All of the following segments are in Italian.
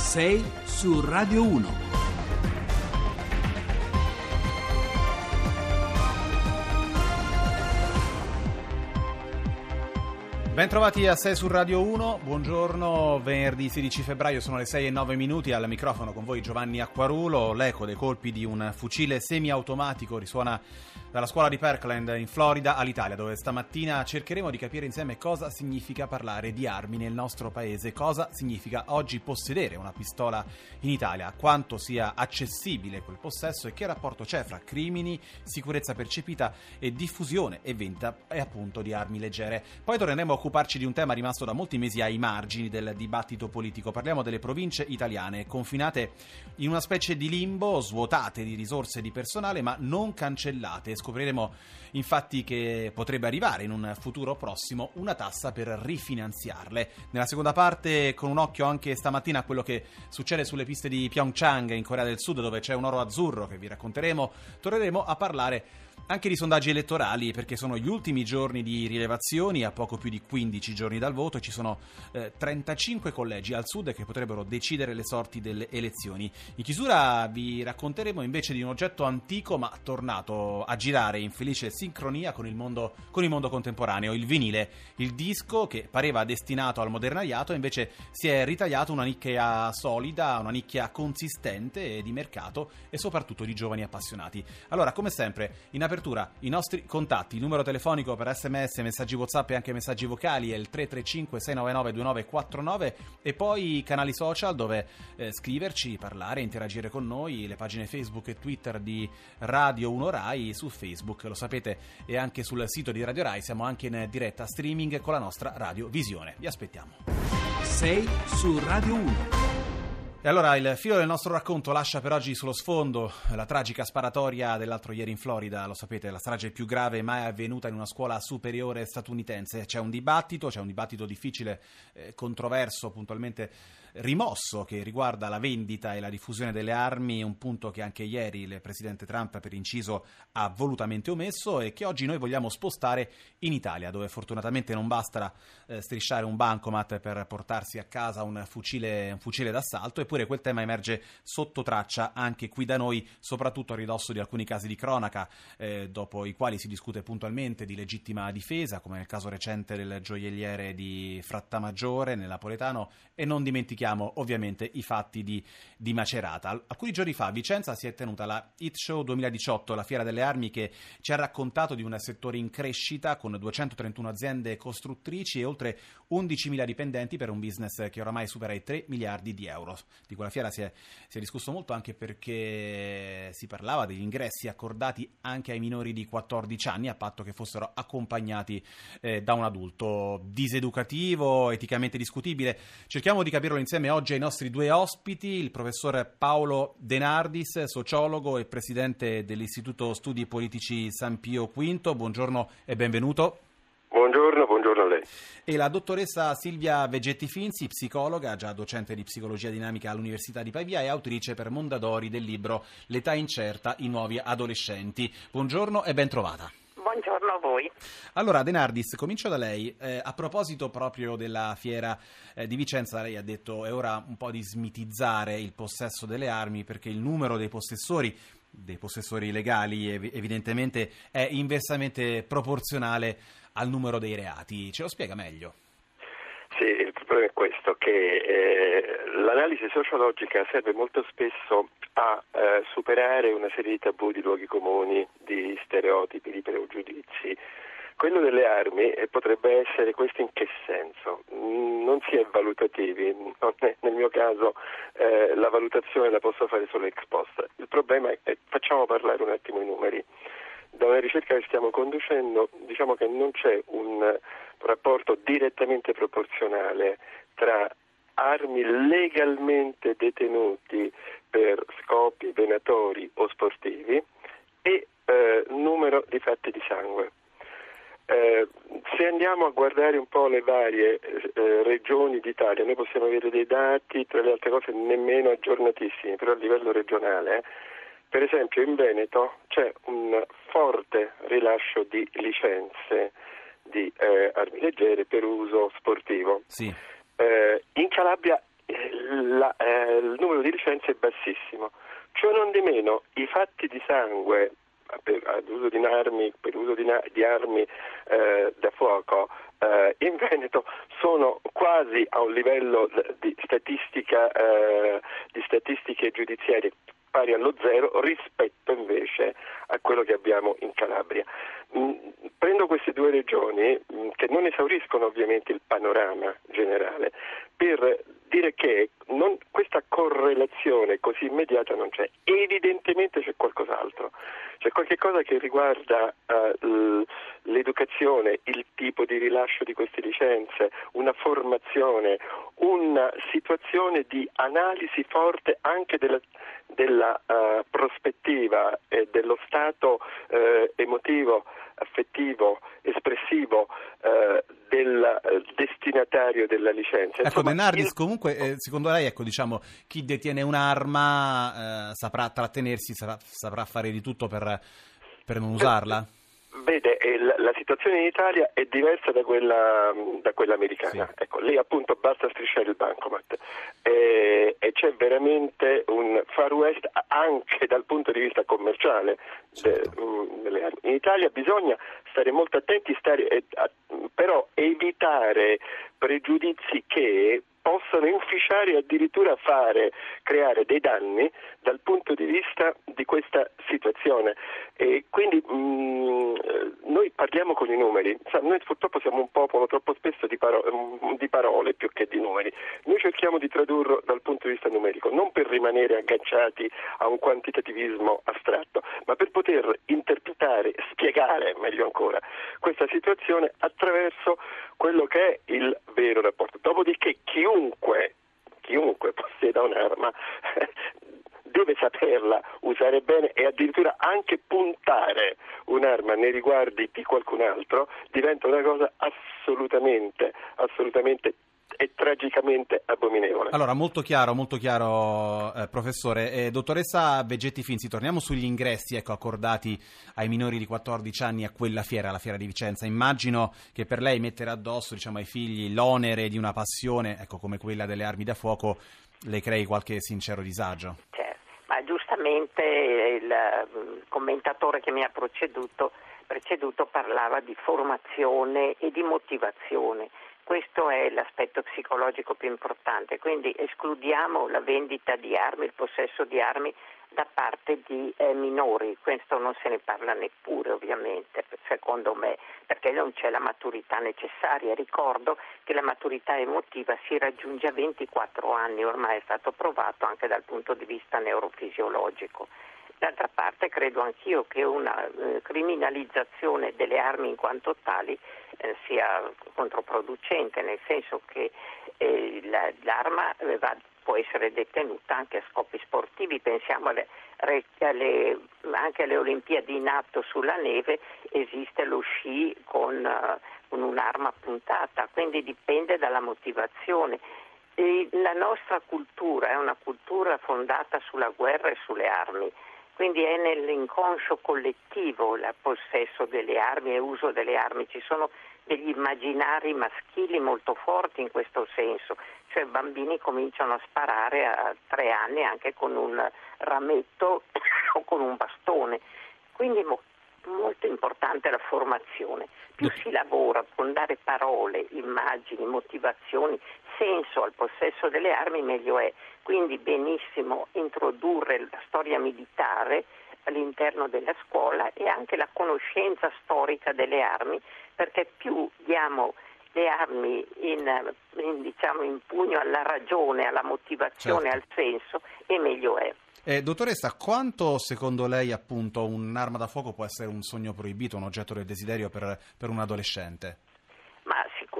6 su Radio 1. Bentrovati a 6 su Radio 1, buongiorno, venerdì 16 febbraio sono le 6 e 9 minuti, al microfono con voi Giovanni Acquarulo, l'eco dei colpi di un fucile semiautomatico risuona dalla scuola di Parkland in Florida all'Italia, dove stamattina cercheremo di capire insieme cosa significa parlare di armi nel nostro paese, cosa significa oggi possedere una pistola in Italia, quanto sia accessibile quel possesso e che rapporto c'è fra crimini, sicurezza percepita e diffusione e venta e appunto di armi leggere. Poi torneremo a occuparci di un tema rimasto da molti mesi ai margini del dibattito politico. Parliamo delle province italiane, confinate in una specie di limbo, svuotate di risorse e di personale, ma non cancellate Scopriremo infatti che potrebbe arrivare in un futuro prossimo una tassa per rifinanziarle. Nella seconda parte, con un occhio anche stamattina a quello che succede sulle piste di Pyeongchang in Corea del Sud, dove c'è un oro azzurro che vi racconteremo, torneremo a parlare anche di sondaggi elettorali, perché sono gli ultimi giorni di rilevazioni, a poco più di 15 giorni dal voto, e ci sono eh, 35 collegi al sud che potrebbero decidere le sorti delle elezioni. In chiusura vi racconteremo invece di un oggetto antico ma tornato a girare in felice sincronia con il mondo, con il mondo contemporaneo, il vinile, il disco che pareva destinato al modernariato, invece si è ritagliato una nicchia solida, una nicchia consistente di mercato e soprattutto di giovani appassionati. Allora, come sempre, in apertura apertura i nostri contatti, il numero telefonico per sms, messaggi whatsapp e anche messaggi vocali è il 335 699 2949 e poi i canali social dove eh, scriverci, parlare, interagire con noi, le pagine Facebook e Twitter di Radio 1 Rai su Facebook, lo sapete, e anche sul sito di Radio Rai siamo anche in diretta streaming con la nostra Radio Visione. Vi aspettiamo. 6 su Radio 1. E allora il filo del nostro racconto lascia per oggi sullo sfondo la tragica sparatoria dell'altro ieri in Florida, lo sapete, la strage più grave mai avvenuta in una scuola superiore statunitense. C'è un dibattito, c'è un dibattito difficile, eh, controverso, puntualmente rimosso che riguarda la vendita e la diffusione delle armi, un punto che anche ieri il presidente Trump per inciso ha volutamente omesso e che oggi noi vogliamo spostare in Italia, dove fortunatamente non basta eh, strisciare un bancomat per portarsi a casa un fucile, un fucile d'assalto, eppure quel tema emerge sotto traccia anche qui da noi, soprattutto a ridosso di alcuni casi di cronaca, eh, dopo i quali si discute puntualmente di legittima difesa, come nel caso recente del gioielliere di Frattamaggiore nel Napoletano, e non dimentichiamo ovviamente i fatti di, di, Macerata. Alcuni giorni fa a Vicenza si è tenuta la Hit Show 2018, la fiera delle armi che ci ha raccontato di un settore in crescita con 231 aziende costruttrici e oltre 11.000 dipendenti per un business che oramai supera i 3 miliardi di euro. Di quella fiera si è, si è discusso molto anche perché si parlava degli ingressi accordati anche ai minori di 14 anni a patto che fossero accompagnati eh, da un adulto diseducativo, eticamente discutibile. Cerchiamo di capirlo insieme oggi ai nostri due ospiti, il professor Paolo Denardis, sociologo e presidente dell'Istituto Studi Politici San Pio V. Buongiorno e benvenuto. Buongiorno, buongiorno. E la dottoressa Silvia Vegetti Finzi, psicologa, già docente di psicologia dinamica all'Università di Pavia e autrice per Mondadori del libro L'età incerta, i nuovi adolescenti. Buongiorno e ben trovata. Buongiorno a voi. Allora, Denardis, comincio da lei. Eh, a proposito proprio della fiera eh, di Vicenza, lei ha detto è ora un po' di smitizzare il possesso delle armi perché il numero dei possessori dei possessori legali evidentemente è inversamente proporzionale al numero dei reati. Ce lo spiega meglio? Sì, il problema è questo, che eh, l'analisi sociologica serve molto spesso a eh, superare una serie di tabù, di luoghi comuni, di stereotipi, di pregiudizi. Quello delle armi eh, potrebbe essere questo in che senso? Mm, non si è valutativi, nel mio caso eh, la valutazione la posso fare solo ex post. Il problema è che facciamo parlare un attimo i numeri. Da una ricerca che stiamo conducendo diciamo che non c'è un rapporto direttamente proporzionale tra armi legalmente detenuti per scopi venatori o sportivi e eh, numero di fatti di sangue. Eh, se andiamo a guardare un po' le varie eh, regioni d'Italia, noi possiamo avere dei dati, tra le altre cose nemmeno aggiornatissimi, però a livello regionale. Per esempio in Veneto c'è un forte rilascio di licenze di eh, armi leggere per uso sportivo. Sì. Eh, in Calabria eh, la, eh, il numero di licenze è bassissimo. Ciò non di meno, i fatti di sangue per, uso di armi, per uso di, di armi eh, da fuoco eh, in Veneto sono quasi a un livello di, statistica, eh, di statistiche giudiziarie pari allo zero rispetto invece a quello che abbiamo in Calabria. Mm, prendo queste due regioni, mm, che non esauriscono ovviamente il panorama generale, per dire che non, questa correlazione così immediata non c'è. Evidentemente c'è qualcos'altro, c'è qualcosa che riguarda uh, l'educazione, il tipo di rilascio di queste licenze, una formazione, una situazione di analisi forte anche della, della uh, prospettiva e dello stato uh, emotivo, affettivo, espressivo del destinatario della licenza. Ecco, Menardis, il... comunque, eh, secondo lei, ecco, diciamo, chi detiene un'arma eh, saprà trattenersi, saprà, saprà, fare di tutto per, per non usarla? Vede, la situazione in Italia è diversa da quella, da quella americana. Sì. Ecco, lì appunto basta strisciare il bancomat e, e, c'è veramente un far west anche dal punto di vista commerciale certo. de, mm, delle armi. In Italia bisogna stare molto attenti, stare, eh, però evitare pregiudizi che possono inficiare e addirittura fare, creare dei danni dal punto di vista di questa situazione. E quindi mh, mm, noi parliamo con i numeri, noi purtroppo siamo un popolo troppo spesso di, paro- mm, di, parole più che di numeri, noi cerchiamo di tradurlo dal punto di vista numerico, non per rimanere agganciati a un quantitativismo astratto, ma per poter interpretare, spiegare meglio ancora questa situazione attraverso quello che è il vero rapporto. Dopodiché chiunque, chiunque possieda un'arma deve saperla usare bene e addirittura anche puntare un'arma nei riguardi di qualcun altro diventa una cosa assolutamente, assolutamente e tragicamente abominevole. Allora, molto chiaro, molto chiaro, eh, professore. Eh, dottoressa Vegetti Finzi, torniamo sugli ingressi ecco, accordati ai minori di 14 anni a quella fiera, la fiera di Vicenza. Immagino che per lei mettere addosso diciamo, ai figli l'onere di una passione ecco, come quella delle armi da fuoco le crei qualche sincero disagio. Certo, ma giustamente il commentatore che mi ha preceduto, preceduto parlava di formazione e di motivazione questo è l'aspetto psicologico più importante, quindi escludiamo la vendita di armi, il possesso di armi da parte di eh, minori, questo non se ne parla neppure ovviamente, secondo me, perché non c'è la maturità necessaria. Ricordo che la maturità emotiva si raggiunge a 24 anni, ormai è stato provato anche dal punto di vista neurofisiologico. D'altra parte credo anch'io che una eh, criminalizzazione delle armi in quanto tali eh, sia controproducente, nel senso che eh, la, l'arma va, può essere detenuta anche a scopi sportivi, pensiamo alle, alle, anche alle Olimpiadi in atto sulla neve, esiste lo sci con, uh, con un'arma puntata, quindi dipende dalla motivazione. E la nostra cultura è una cultura fondata sulla guerra e sulle armi quindi è nell'inconscio collettivo il possesso delle armi e uso delle armi, ci sono degli immaginari maschili molto forti in questo senso, cioè bambini cominciano a sparare a tre anni anche con un rametto o con un bastone, quindi molto importante la formazione, più si lavora con dare parole, immagini, motivazioni, senso al possesso delle armi meglio è. Quindi benissimo introdurre la storia militare all'interno della scuola e anche la conoscenza storica delle armi, perché più diamo le armi in, in, diciamo, in pugno alla ragione, alla motivazione, certo. al senso, e meglio è. Eh, dottoressa, quanto secondo lei appunto un'arma da fuoco può essere un sogno proibito, un oggetto del desiderio per, per un adolescente?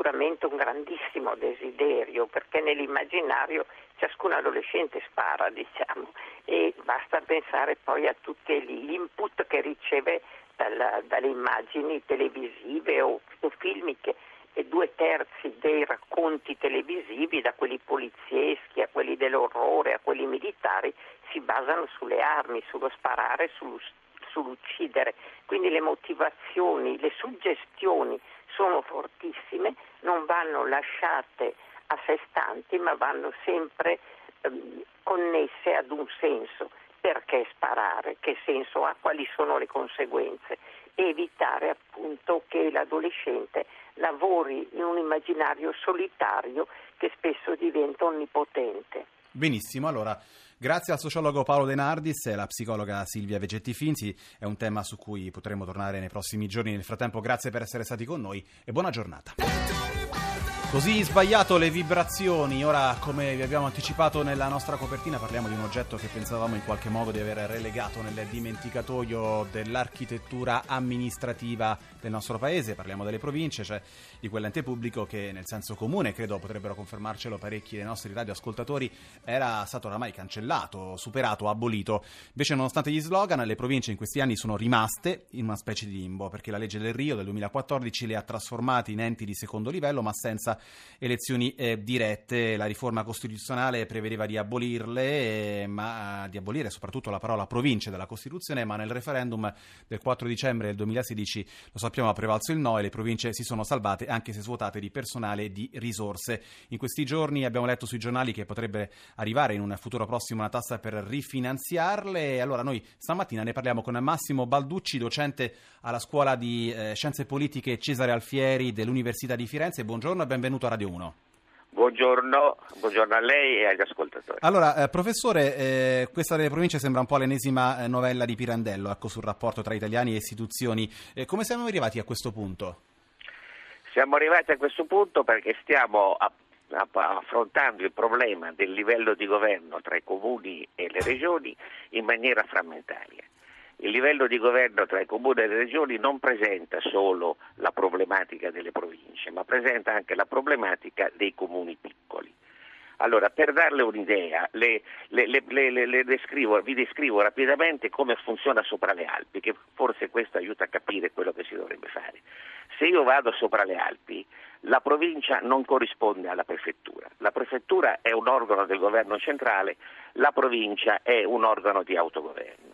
sicuramente un grandissimo desiderio perché nell'immaginario ciascun adolescente spara, diciamo, e basta pensare poi a tutti gli input che riceve dalla, dalle immagini televisive o, o filmiche e due terzi dei racconti televisivi, da quelli polizieschi a quelli dell'orrore a quelli militari, si basano sulle armi, sullo sparare, sullo, sull'uccidere. Quindi le motivazioni, le suggestioni sono fortissime, non vanno lasciate a sé stanti, ma vanno sempre ehm, connesse ad un senso. Perché sparare? Che senso ha? Quali sono le conseguenze? evitare appunto che l'adolescente lavori in un immaginario solitario che spesso diventa onnipotente. Benissimo, allora grazie al sociologo Paolo De Nardis e alla psicologa Silvia Vegetti Finzi, è un tema su cui potremo tornare nei prossimi giorni. Nel frattempo grazie per essere stati con noi e buona giornata. Così sbagliato le vibrazioni, ora come vi abbiamo anticipato nella nostra copertina parliamo di un oggetto che pensavamo in qualche modo di aver relegato nel dimenticatoio dell'architettura amministrativa del nostro paese, parliamo delle province, cioè di quell'ente pubblico che nel senso comune, credo potrebbero confermarcelo parecchi dei nostri radioascoltatori, era stato oramai cancellato, superato, abolito. Invece nonostante gli slogan, le province in questi anni sono rimaste in una specie di limbo, perché la legge del Rio del 2014 le ha trasformate in enti di secondo livello, ma senza elezioni eh, dirette. La riforma costituzionale prevedeva di abolirle, eh, ma di abolire soprattutto la parola province dalla Costituzione, ma nel referendum del 4 dicembre del 2016, lo sappiamo, ha prevalso il no e le province si sono salvate anche se svuotate di personale e di risorse. In questi giorni abbiamo letto sui giornali che potrebbe arrivare in un futuro prossimo una tassa per rifinanziarle. Allora noi stamattina ne parliamo con Massimo Balducci, docente alla scuola di eh, scienze politiche Cesare Alfieri dell'Università di Firenze. Buongiorno e benvenuto benvenuto a Radio 1. Buongiorno, buongiorno, a lei e agli ascoltatori. Allora, eh, professore, eh, questa delle province sembra un po' l'ennesima eh, novella di Pirandello ecco, sul rapporto tra italiani e istituzioni. Eh, come siamo arrivati a questo punto? Siamo arrivati a questo punto perché stiamo a, a, affrontando il problema del livello di governo tra i comuni e le regioni in maniera frammentaria. Il livello di governo tra i comuni e le regioni non presenta solo la problematica delle province, ma presenta anche la problematica dei comuni piccoli. Allora, per darle un'idea, le, le, le, descrivo, vi descrivo rapidamente come funziona sopra le Alpi, che forse questo aiuta a capire quello che si dovrebbe fare. Se io vado sopra le Alpi, la provincia non corrisponde alla prefettura. La prefettura è un organo del governo centrale, la provincia è un organo di autogoverno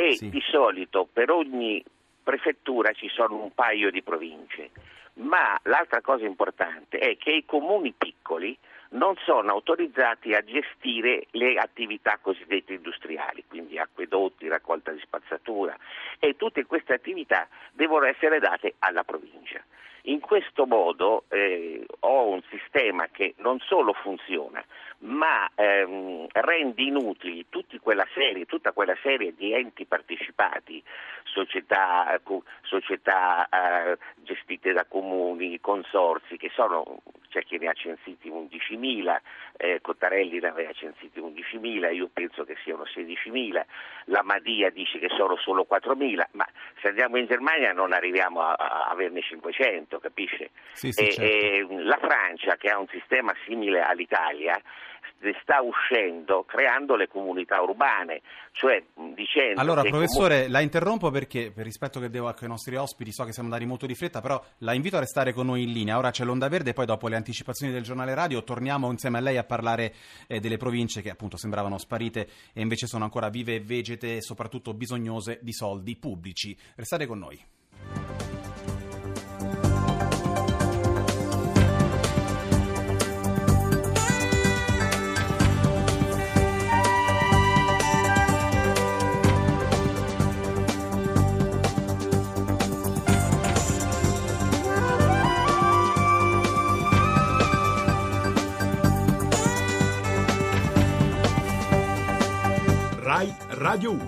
e sì. di solito per ogni prefettura ci sono un paio di province, ma l'altra cosa importante è che i comuni piccoli non sono autorizzati a gestire le attività cosiddette industriali, quindi acquedotti, raccolta di spazzatura e tutte queste attività devono essere date alla provincia. In questo modo eh, ho un sistema che non solo funziona, ma ehm, rende inutili quella serie, tutta quella serie di enti partecipati, società, società eh, gestite da comuni, consorsi, che sono, c'è chi ne ha censiti 11.000, eh, Cottarelli ne aveva censiti 11.000, io penso che siano 16.000, la Madia dice che sono solo 4.000, ma se andiamo in Germania non arriviamo a, a averne 500, capisce? Sì, sì, e, certo. e la Francia, che ha un sistema simile all'Italia, sta uscendo creando le comunità urbane, cioè dicendo... Allora professore, comun- la interrompo perché per rispetto che devo ai nostri ospiti, so che siamo andati molto di fretta, però la invito a restare con noi in linea. Ora c'è l'onda verde, poi dopo le anticipazioni del giornale radio torniamo insieme a lei a parlare eh, delle province che appunto sembravano sparite e invece sono ancora vive e vegete e soprattutto bisognose di soldi pubblici. Restate con noi. Radio 1.